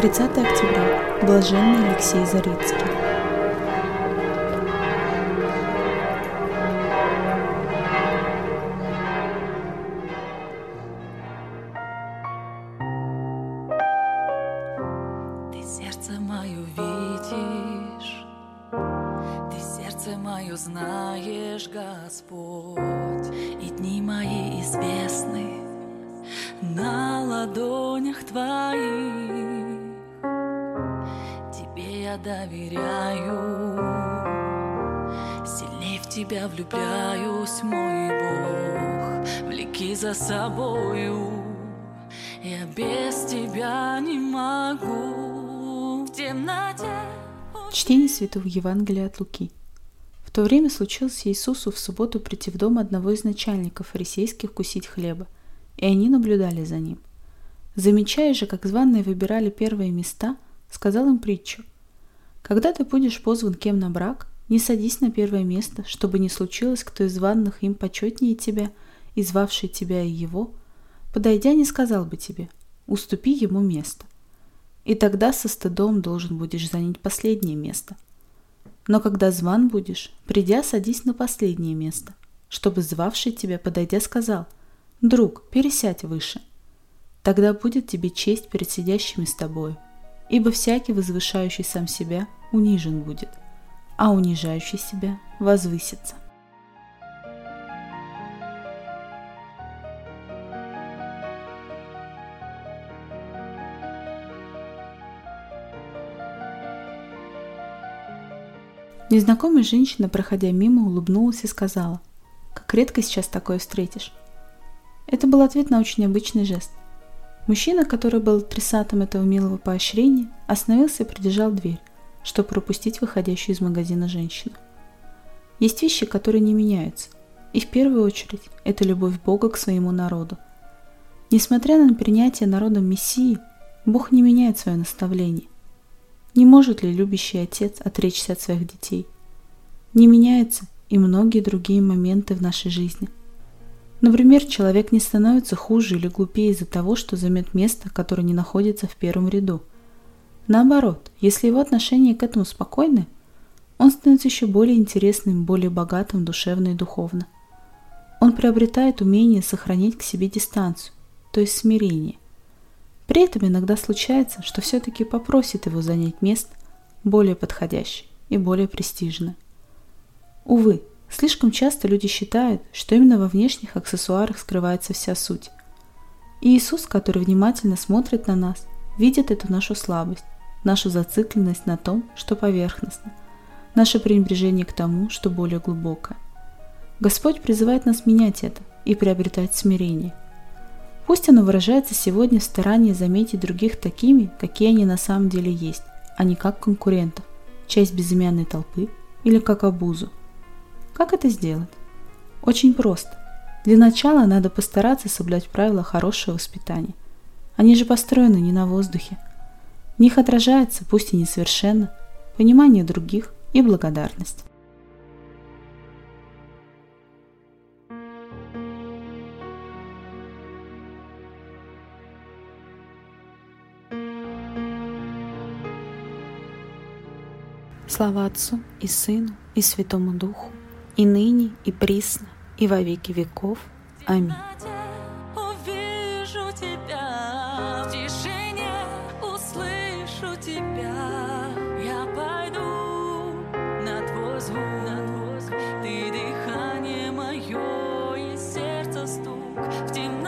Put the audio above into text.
30 октября. Блаженный Алексей Зарицкий. Ты сердце мое видишь, ты сердце мое знаешь, Господь, и дни мои известны на ладонях твоих. Я доверяю, сильней в тебя влюбляюсь, мой Бог, влеки за собою. Я без тебя не могу в темноте. Чтение Святого Евангелия от Луки. В то время случилось Иисусу в субботу прийти в дом одного из начальников фарисейских кусить хлеба, и они наблюдали за ним. Замечая же, как званые выбирали первые места, сказал им притчу. «Когда ты будешь позван кем на брак, не садись на первое место, чтобы не случилось, кто из званных им почетнее тебя, и звавший тебя и его, подойдя, не сказал бы тебе, уступи ему место. И тогда со стыдом должен будешь занять последнее место. Но когда зван будешь, придя, садись на последнее место, чтобы звавший тебя, подойдя, сказал, «Друг, пересядь выше». Тогда будет тебе честь перед сидящими с тобою, ибо всякий, возвышающий сам себя, унижен будет, а унижающий себя возвысится. Незнакомая женщина, проходя мимо, улыбнулась и сказала, «Как редко сейчас такое встретишь». Это был ответ на очень обычный жест. Мужчина, который был адресатом этого милого поощрения, остановился и придержал дверь, чтобы пропустить выходящую из магазина женщину. Есть вещи, которые не меняются, и в первую очередь это любовь Бога к своему народу. Несмотря на принятие народом Мессии, Бог не меняет свое наставление. Не может ли любящий отец отречься от своих детей? Не меняются и многие другие моменты в нашей жизни. Например, человек не становится хуже или глупее из-за того, что займет место, которое не находится в первом ряду. Наоборот, если его отношение к этому спокойны, он становится еще более интересным, более богатым душевно и духовно. Он приобретает умение сохранить к себе дистанцию, то есть смирение – при этом иногда случается, что все-таки попросит его занять место более подходящее и более престижное. Увы, слишком часто люди считают, что именно во внешних аксессуарах скрывается вся суть. И Иисус, который внимательно смотрит на нас, видит эту нашу слабость, нашу зацикленность на том, что поверхностно, наше пренебрежение к тому, что более глубокое. Господь призывает нас менять это и приобретать смирение – Пусть оно выражается сегодня в старании заметить других такими, какие они на самом деле есть, а не как конкурентов, часть безымянной толпы или как обузу. Как это сделать? Очень просто. Для начала надо постараться соблюдать правила хорошего воспитания. Они же построены не на воздухе. В них отражается, пусть и несовершенно, понимание других и благодарность. Слава Отцу и Сыну и Святому Духу, и ныне, и присно, и во веки веков. Аминь. В темноте.